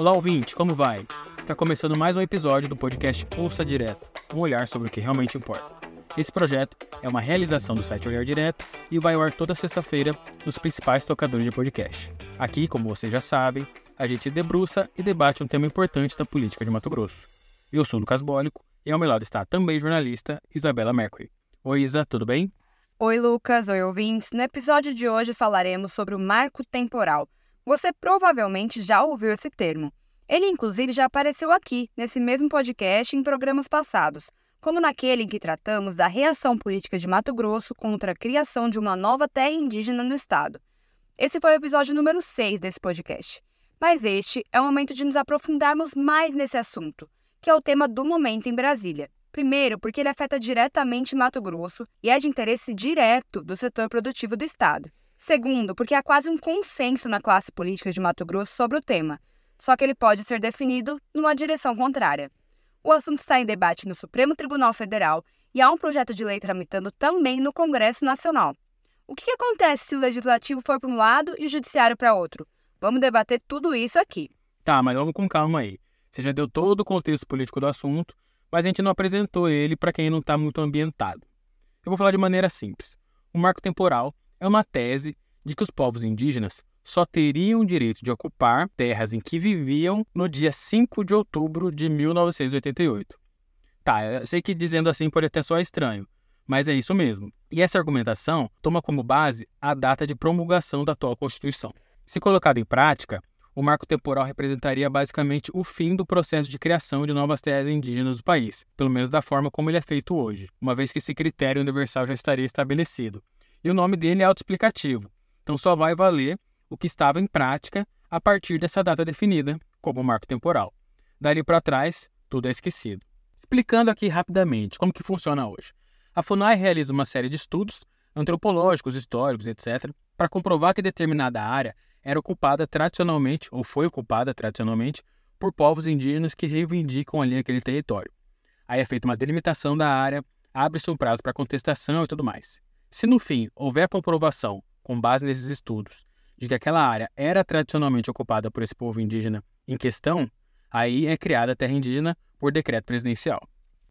Olá, ouvinte, como vai? Está começando mais um episódio do podcast Ouça Direto, um olhar sobre o que realmente importa. Esse projeto é uma realização do site Olhar Direto e vai ao ar toda sexta-feira nos principais tocadores de podcast. Aqui, como vocês já sabem, a gente se debruça e debate um tema importante da política de Mato Grosso. Eu sou Lucas Bólico e ao meu lado está também jornalista Isabela Mercury. Oi, Isa, tudo bem? Oi, Lucas. Oi, ouvintes. No episódio de hoje falaremos sobre o marco temporal. Você provavelmente já ouviu esse termo. Ele, inclusive, já apareceu aqui, nesse mesmo podcast, em programas passados, como naquele em que tratamos da reação política de Mato Grosso contra a criação de uma nova terra indígena no estado. Esse foi o episódio número 6 desse podcast. Mas este é o momento de nos aprofundarmos mais nesse assunto, que é o tema do momento em Brasília. Primeiro, porque ele afeta diretamente Mato Grosso e é de interesse direto do setor produtivo do Estado. Segundo, porque há quase um consenso na classe política de Mato Grosso sobre o tema, só que ele pode ser definido numa direção contrária. O assunto está em debate no Supremo Tribunal Federal e há um projeto de lei tramitando também no Congresso Nacional. O que, acontece se o legislativo for para um lado e o judiciário para outro? Vamos debater tudo isso aqui. Tá, mas vamos com calma aí. Você já deu todo o contexto político do assunto, mas a gente não apresentou ele para quem não está muito ambientado. Eu vou falar de maneira simples. O marco temporal é uma tese de que os povos indígenas só teriam o direito de ocupar terras em que viviam no dia 5 de outubro de 1988. Tá, eu sei que dizendo assim pode até soar estranho, mas é isso mesmo. E essa argumentação toma como base a data de promulgação da atual Constituição. Se colocado em prática, o marco temporal representaria basicamente o fim do processo de criação de novas terras indígenas do país, pelo menos da forma como ele é feito hoje, uma vez que esse critério universal já estaria estabelecido. E o nome dele é autoexplicativo, então só vai valer o que estava em prática a partir dessa data definida como marco temporal. Dali para trás, tudo é esquecido. Explicando aqui rapidamente como que funciona hoje. A FUNAI realiza uma série de estudos antropológicos, históricos, etc., para comprovar que determinada área era ocupada tradicionalmente, ou foi ocupada tradicionalmente, por povos indígenas que reivindicam ali aquele território. Aí é feita uma delimitação da área, abre-se um prazo para contestação e tudo mais. Se no fim houver comprovação, com base nesses estudos, de que aquela área era tradicionalmente ocupada por esse povo indígena em questão, aí é criada a terra indígena por decreto presidencial.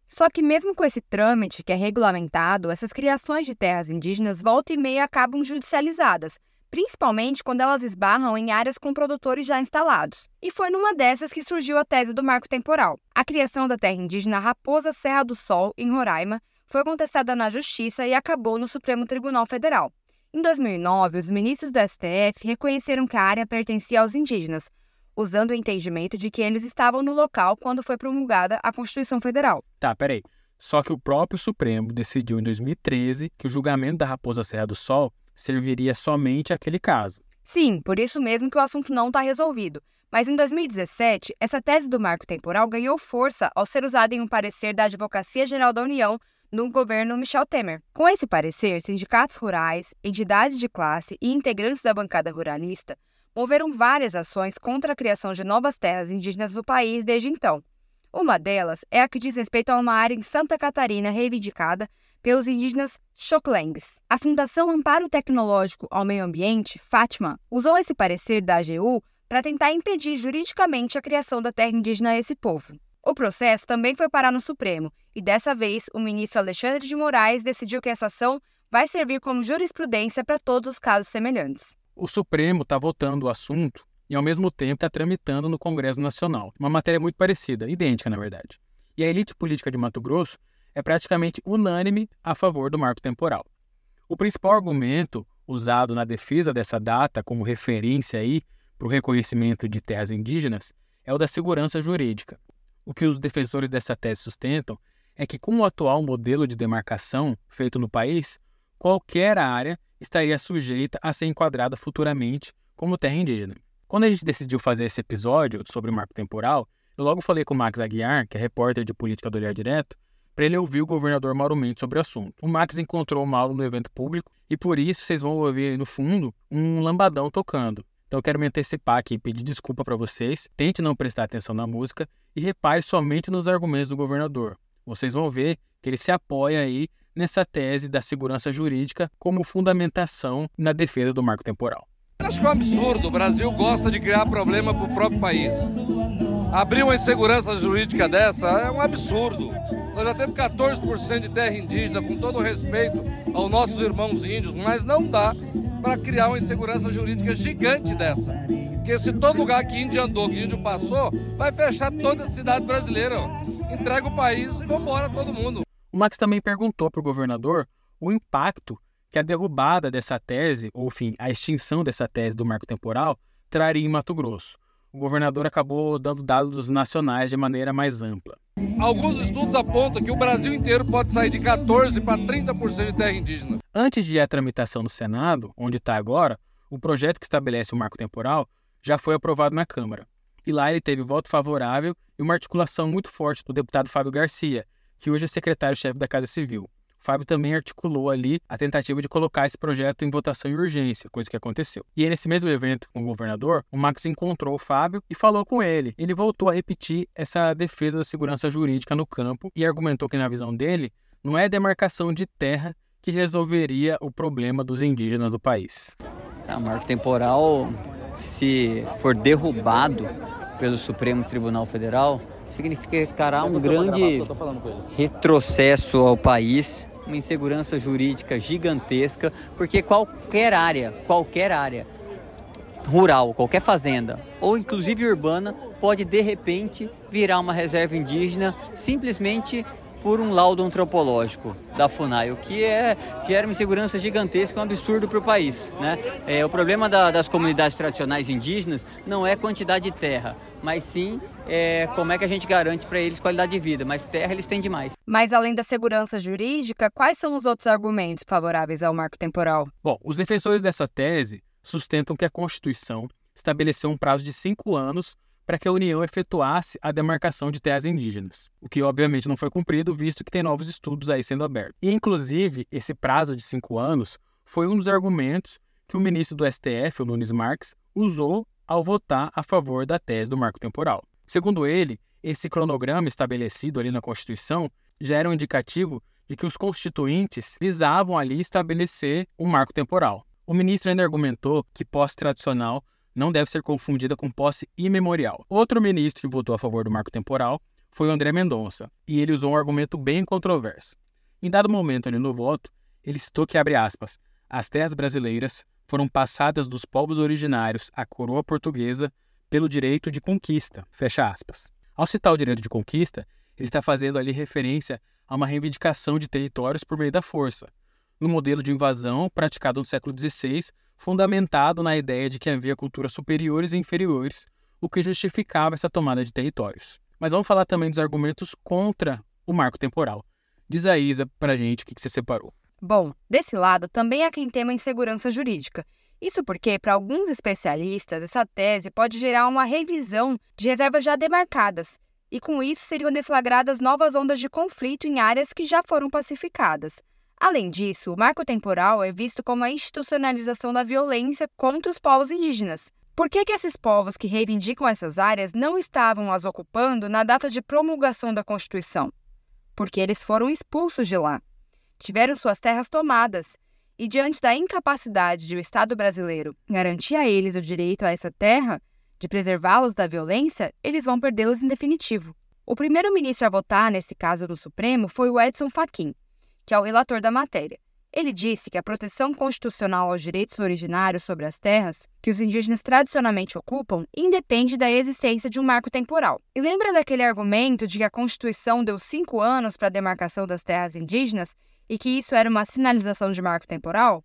Só que mesmo com esse trâmite que é regulamentado, essas criações de terras indígenas volta e meia acabam judicializadas, principalmente quando elas esbarram em áreas com produtores já instalados. E foi numa dessas que surgiu a tese do marco temporal. A criação da terra indígena Raposa Serra do Sol, em Roraima, foi contestada na Justiça e acabou no Supremo Tribunal Federal. Em 2009, os ministros do STF reconheceram que a área pertencia aos indígenas, usando o entendimento de que eles estavam no local quando foi promulgada a Constituição Federal. Tá, peraí. Só que o próprio Supremo decidiu em 2013 que o julgamento da Raposa Serra do Sol serviria somente àquele caso. Sim, por isso mesmo que o assunto não está resolvido. Mas em 2017, essa tese do marco temporal ganhou força ao ser usada em um parecer da Advocacia Geral da União no governo Michel Temer. Com esse parecer, sindicatos rurais, entidades de classe e integrantes da bancada ruralista moveram várias ações contra a criação de novas terras indígenas no país desde então. Uma delas é a que diz respeito a uma área em Santa Catarina reivindicada pelos indígenas Xoklengs. A Fundação Amparo Tecnológico ao Meio Ambiente, Fátima, usou esse parecer da AGU para tentar impedir juridicamente a criação da terra indígena a esse povo. O processo também foi parar no Supremo, e dessa vez o ministro Alexandre de Moraes decidiu que essa ação vai servir como jurisprudência para todos os casos semelhantes. O Supremo está votando o assunto e, ao mesmo tempo, está tramitando no Congresso Nacional. Uma matéria muito parecida, idêntica, na verdade. E a elite política de Mato Grosso é praticamente unânime a favor do marco temporal. O principal argumento usado na defesa dessa data como referência aí para o reconhecimento de terras indígenas é o da segurança jurídica. O que os defensores dessa tese sustentam é que, com o atual modelo de demarcação feito no país, qualquer área estaria sujeita a ser enquadrada futuramente como terra indígena. Quando a gente decidiu fazer esse episódio sobre o marco temporal, eu logo falei com o Max Aguiar, que é repórter de política do Olhar Direto, para ele ouvir o governador Mauro Mendes sobre o assunto. O Max encontrou o Mauro no evento público e por isso vocês vão ouvir no fundo um lambadão tocando. Então eu quero me antecipar aqui e pedir desculpa para vocês. Tente não prestar atenção na música e repare somente nos argumentos do governador. Vocês vão ver que ele se apoia aí nessa tese da segurança jurídica como fundamentação na defesa do marco temporal. acho que é um absurdo. O Brasil gosta de criar problema para o próprio país. Abrir uma insegurança jurídica dessa é um absurdo. Nós já temos 14% de terra indígena, com todo respeito aos nossos irmãos índios, mas não dá para criar uma insegurança jurídica gigante dessa. Porque se todo lugar que índio andou, que índio passou, vai fechar toda a cidade brasileira. Entrega o país e vambora todo mundo. O Max também perguntou para o governador o impacto que a derrubada dessa tese, ou enfim, a extinção dessa tese do marco temporal, traria em Mato Grosso. O governador acabou dando dados nacionais de maneira mais ampla. Alguns estudos apontam que o Brasil inteiro pode sair de 14% para 30% de terra indígena. Antes de ir à tramitação no Senado, onde está agora, o projeto que estabelece o marco temporal já foi aprovado na Câmara. E lá ele teve voto favorável e uma articulação muito forte do deputado Fábio Garcia, que hoje é secretário-chefe da Casa Civil. O Fábio também articulou ali a tentativa de colocar esse projeto em votação em urgência, coisa que aconteceu. E nesse mesmo evento com o governador, o Max encontrou o Fábio e falou com ele. Ele voltou a repetir essa defesa da segurança jurídica no campo e argumentou que, na visão dele, não é a demarcação de terra que resolveria o problema dos indígenas do país. É, o marco temporal, se for derrubado pelo Supremo Tribunal Federal, significará um grande retrocesso ao país, uma insegurança jurídica gigantesca, porque qualquer área, qualquer área rural, qualquer fazenda ou inclusive urbana pode de repente virar uma reserva indígena simplesmente por um laudo antropológico da FUNAI, o que é, gera uma insegurança gigantesca, um absurdo para o país. Né? É, o problema da, das comunidades tradicionais indígenas não é quantidade de terra, mas sim é, como é que a gente garante para eles qualidade de vida. Mas terra eles têm demais. Mas além da segurança jurídica, quais são os outros argumentos favoráveis ao marco temporal? Bom, os defensores dessa tese sustentam que a Constituição estabeleceu um prazo de cinco anos para que a União efetuasse a demarcação de terras indígenas, o que obviamente não foi cumprido, visto que tem novos estudos aí sendo abertos. E, inclusive, esse prazo de cinco anos foi um dos argumentos que o ministro do STF, o Nunes Marques, usou ao votar a favor da tese do marco temporal. Segundo ele, esse cronograma estabelecido ali na Constituição já era um indicativo de que os constituintes visavam ali estabelecer um marco temporal. O ministro ainda argumentou que posse tradicional não deve ser confundida com posse imemorial. Outro ministro que votou a favor do marco temporal foi o André Mendonça, e ele usou um argumento bem controverso. Em dado momento ali no voto, ele citou que, abre aspas, as terras brasileiras foram passadas dos povos originários à coroa portuguesa pelo direito de conquista, fecha aspas. Ao citar o direito de conquista, ele está fazendo ali referência a uma reivindicação de territórios por meio da força, no modelo de invasão praticado no século XVI fundamentado na ideia de que havia culturas superiores e inferiores, o que justificava essa tomada de territórios. Mas vamos falar também dos argumentos contra o marco temporal. Diz a Isa pra gente o que, você separou. Bom, desse lado também há quem tema insegurança jurídica. Isso porque, para alguns especialistas, essa tese pode gerar uma revisão de reservas já demarcadas, e com isso seriam deflagradas novas ondas de conflito em áreas que já foram pacificadas. Além disso, o marco temporal é visto como a institucionalização da violência contra os povos indígenas. Por que, que esses povos que reivindicam essas áreas não estavam as ocupando na data de promulgação da Constituição? Porque eles foram expulsos de lá. Tiveram suas terras tomadas. E diante da incapacidade de o Estado brasileiro garantir a eles o direito a essa terra, de preservá-los da violência, eles vão perdê-los em definitivo. O primeiro ministro a votar nesse caso no Supremo foi o Edson Fachin, que é o relator da matéria. Ele disse que a proteção constitucional aos direitos originários sobre as terras que os indígenas tradicionalmente ocupam independe da existência de um marco temporal. E lembra daquele argumento de que a Constituição deu cinco anos para a demarcação das terras indígenas e que isso era uma sinalização de marco temporal?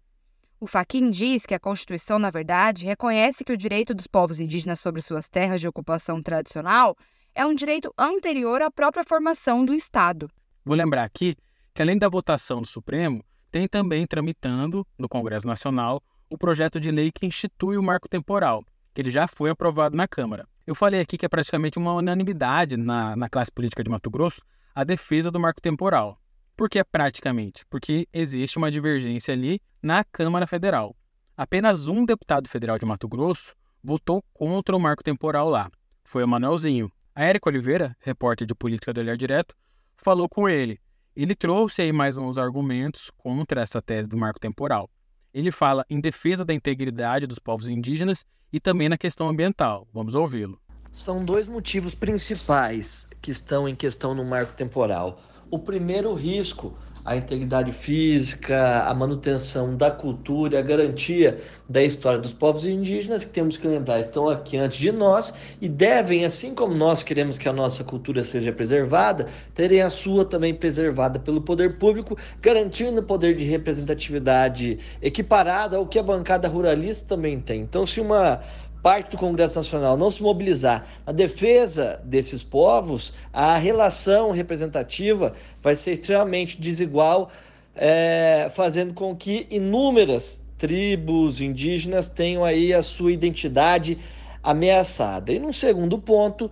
O Faquin diz que a Constituição, na verdade, reconhece que o direito dos povos indígenas sobre suas terras de ocupação tradicional é um direito anterior à própria formação do Estado. Vou lembrar aqui que além da votação do Supremo, tem também tramitando no Congresso Nacional o projeto de lei que institui o marco temporal, que ele já foi aprovado na Câmara. Eu falei aqui que é praticamente uma unanimidade na, na classe política de Mato Grosso a defesa do marco temporal. Por que praticamente? Porque existe uma divergência ali na Câmara Federal. Apenas um deputado federal de Mato Grosso votou contra o marco temporal lá. Foi o Manuelzinho. A Érica Oliveira, repórter de política do Olhar Direto, falou com ele ele trouxe aí mais uns argumentos contra essa tese do marco temporal. Ele fala em defesa da integridade dos povos indígenas e também na questão ambiental. Vamos ouvi-lo. São dois motivos principais que estão em questão no marco temporal. O primeiro, risco a integridade física, a manutenção da cultura, a garantia da história dos povos indígenas, que temos que lembrar, estão aqui antes de nós e devem, assim como nós queremos que a nossa cultura seja preservada, terem a sua também preservada pelo poder público, garantindo o poder de representatividade equiparado ao que a bancada ruralista também tem. Então, se uma parte do Congresso Nacional não se mobilizar na defesa desses povos, a relação representativa vai ser extremamente desigual, é, fazendo com que inúmeras tribos indígenas tenham aí a sua identidade ameaçada. E num segundo ponto,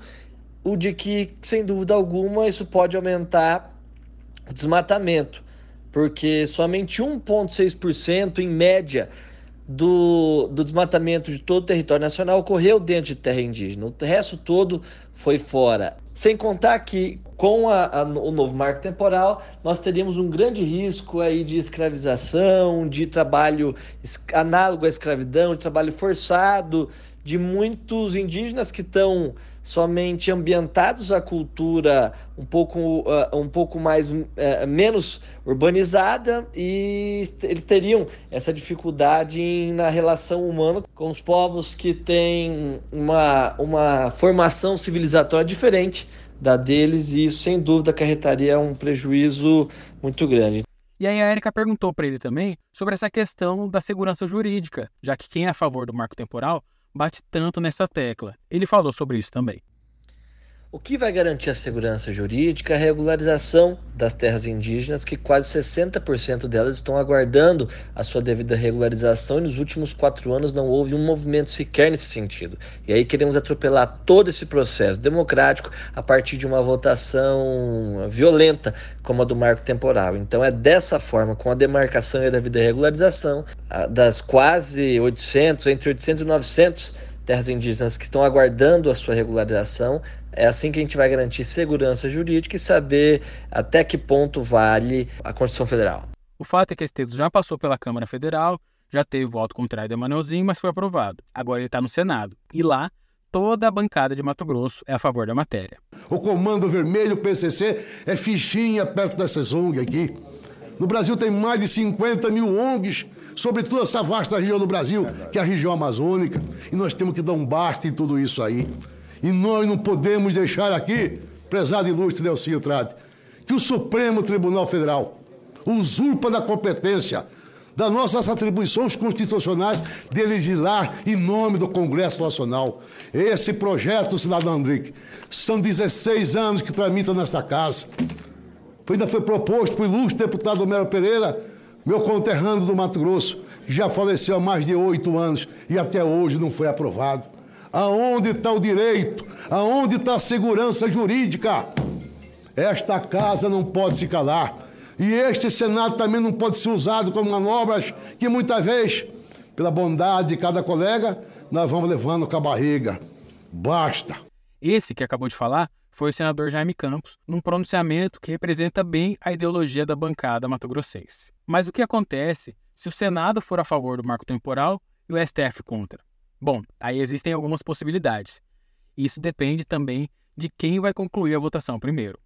o de que, sem dúvida alguma, isso pode aumentar o desmatamento, porque somente 1,6% em média do, do desmatamento de todo o território nacional ocorreu dentro de terra indígena. O resto todo foi fora. Sem contar que, com a, a, o novo marco temporal, nós teríamos um grande risco aí de escravização, de trabalho análogo à escravidão, de trabalho forçado, de muitos indígenas que estão somente ambientados à cultura um pouco, uh, um pouco mais uh, menos urbanizada e eles teriam essa dificuldade em, na relação humana com os povos que têm uma, uma formação civilizatória diferente da deles e isso sem dúvida acarretaria um prejuízo muito grande. E aí a Erika perguntou para ele também sobre essa questão da segurança jurídica, já que quem é a favor do marco temporal bate tanto nessa tecla. Ele falou sobre isso também. O que vai garantir a segurança jurídica é a regularização das terras indígenas, que quase 60% delas estão aguardando a sua devida regularização e nos últimos quatro anos não houve um movimento sequer nesse sentido. E aí queremos atropelar todo esse processo democrático a partir de uma votação violenta como a do marco temporal. Então é dessa forma, com a demarcação e a devida regularização, das quase 800, entre 800 e 900 terras indígenas que estão aguardando a sua regularização. É assim que a gente vai garantir segurança jurídica e saber até que ponto vale a Constituição Federal. O fato é que esse texto já passou pela Câmara Federal, já teve voto contrário do Emanuelzinho, mas foi aprovado. Agora ele está no Senado. E lá, toda a bancada de Mato Grosso é a favor da matéria. O Comando Vermelho, o PCC, é fichinha perto dessas ONGs aqui. No Brasil tem mais de 50 mil ONGs sobre toda essa vasta região do Brasil, que é a região amazônica, e nós temos que dar um basta em tudo isso aí. E nós não podemos deixar aqui, prezado ilustre Delcinho Trade, que o Supremo Tribunal Federal usurpa da competência das nossas atribuições constitucionais de legislar em nome do Congresso Nacional. Esse projeto, cidadão Andrique, são 16 anos que tramita nesta casa. Ainda foi proposto pelo ilustre deputado Homero Pereira meu conterrâneo do Mato Grosso, que já faleceu há mais de oito anos e até hoje não foi aprovado. Aonde está o direito? Aonde está a segurança jurídica? Esta casa não pode se calar. E este Senado também não pode ser usado como manobras que muitas vezes, pela bondade de cada colega, nós vamos levando com a barriga. Basta. Esse que acabou de falar foi o senador Jaime Campos, num pronunciamento que representa bem a ideologia da bancada mato-grossense. Mas o que acontece se o Senado for a favor do marco temporal e o STF contra? Bom, aí existem algumas possibilidades. Isso depende também de quem vai concluir a votação primeiro.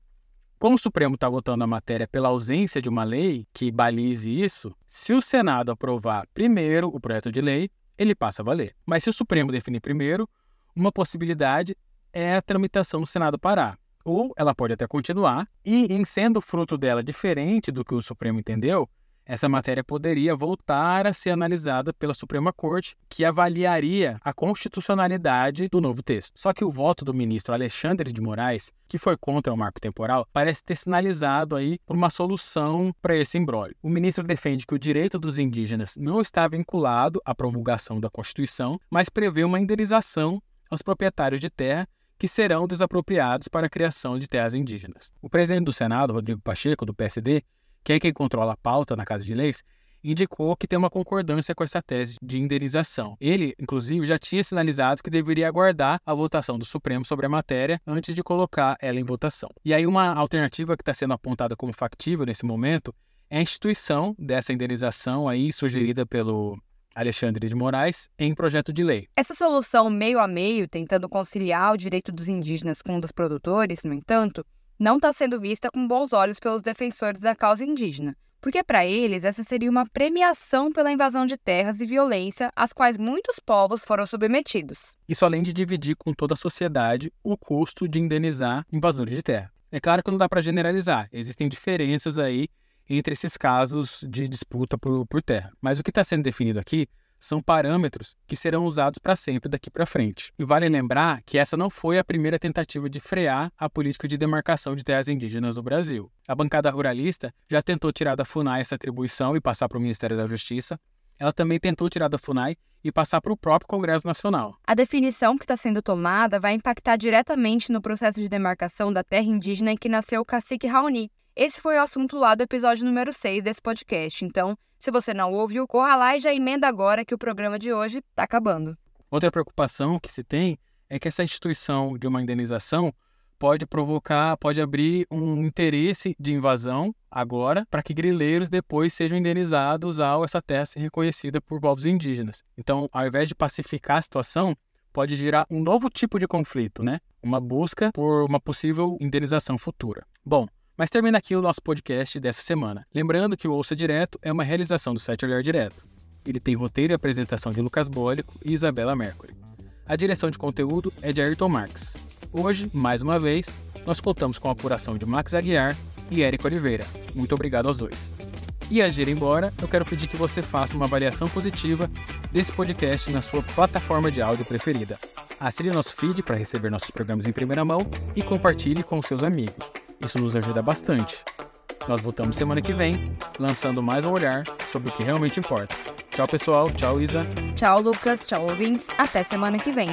Como o Supremo está votando a matéria pela ausência de uma lei que balize isso, se o Senado aprovar primeiro o projeto de lei, ele passa a valer. Mas se o Supremo definir primeiro, uma possibilidade é a tramitação do Senado parar. Ou ela pode até continuar, e em sendo fruto dela diferente do que o Supremo entendeu, essa matéria poderia voltar a ser analisada pela Suprema Corte, que avaliaria a constitucionalidade do novo texto. Só que o voto do ministro Alexandre de Moraes, que foi contra o marco temporal, parece ter sinalizado aí por uma solução para esse imbróglio. O ministro defende que o direito dos indígenas não está vinculado à promulgação da Constituição, mas prevê uma indenização aos proprietários de terra que serão desapropriados para a criação de terras indígenas. O presidente do Senado, Rodrigo Pacheco, do PSD, que é quem controla a pauta na Casa de Leis, indicou que tem uma concordância com essa tese de indenização. Ele, inclusive, já tinha sinalizado que deveria aguardar a votação do Supremo sobre a matéria antes de colocar ela em votação. E aí, uma alternativa que está sendo apontada como factível nesse momento é a instituição dessa indenização aí sugerida pelo Alexandre de Moraes em projeto de lei. Essa solução meio a meio, tentando conciliar o direito dos indígenas com o dos produtores, no entanto, não está sendo vista com bons olhos pelos defensores da causa indígena, porque para eles essa seria uma premiação pela invasão de terras e violência às quais muitos povos foram submetidos. Isso além de dividir com toda a sociedade o custo de indenizar invasores de terra. É claro que não dá para generalizar, existem diferenças aí entre esses casos de disputa por, por terra. Mas o que está sendo definido aqui são parâmetros que serão usados para sempre daqui para frente. E vale lembrar que essa não foi a primeira tentativa de frear a política de demarcação de terras indígenas no Brasil. A bancada ruralista já tentou tirar da FUNAI essa atribuição e passar para o Ministério da Justiça. Ela também tentou tirar da FUNAI e passar para o próprio Congresso Nacional. A definição que está sendo tomada vai impactar diretamente no processo de demarcação da terra indígena em que nasceu o cacique Raoni, esse foi o assunto lá do episódio número 6 desse podcast. Então, se você não ouviu, corra lá e já emenda agora que o programa de hoje está acabando. Outra preocupação que se tem é que essa instituição de uma indenização pode provocar, pode abrir um interesse de invasão agora para que grileiros depois sejam indenizados ao essa terra ser reconhecida por povos indígenas. Então, ao invés de pacificar a situação, pode gerar um novo tipo de conflito, né? Uma busca por uma possível indenização futura. Bom, mas termina aqui o nosso podcast dessa semana. Lembrando que o Ouça Direto é uma realização do site Olhar Direto. Ele tem roteiro e apresentação de Lucas Bólico e Isabela Mercury. A direção de conteúdo é de Ayrton Marques. Hoje, mais uma vez, nós contamos com a apuração de Max Aguiar e Érico Oliveira. Muito obrigado aos dois. E antes de ir embora, eu quero pedir que você faça uma avaliação positiva desse podcast na sua plataforma de áudio preferida. Assine nosso feed para receber nossos programas em primeira mão e compartilhe com seus amigos. Isso nos ajuda bastante. Nós voltamos semana que vem, lançando mais um olhar sobre o que realmente importa. Tchau, pessoal. Tchau, Isa. Tchau, Lucas. Tchau, ouvintes. Até semana que vem.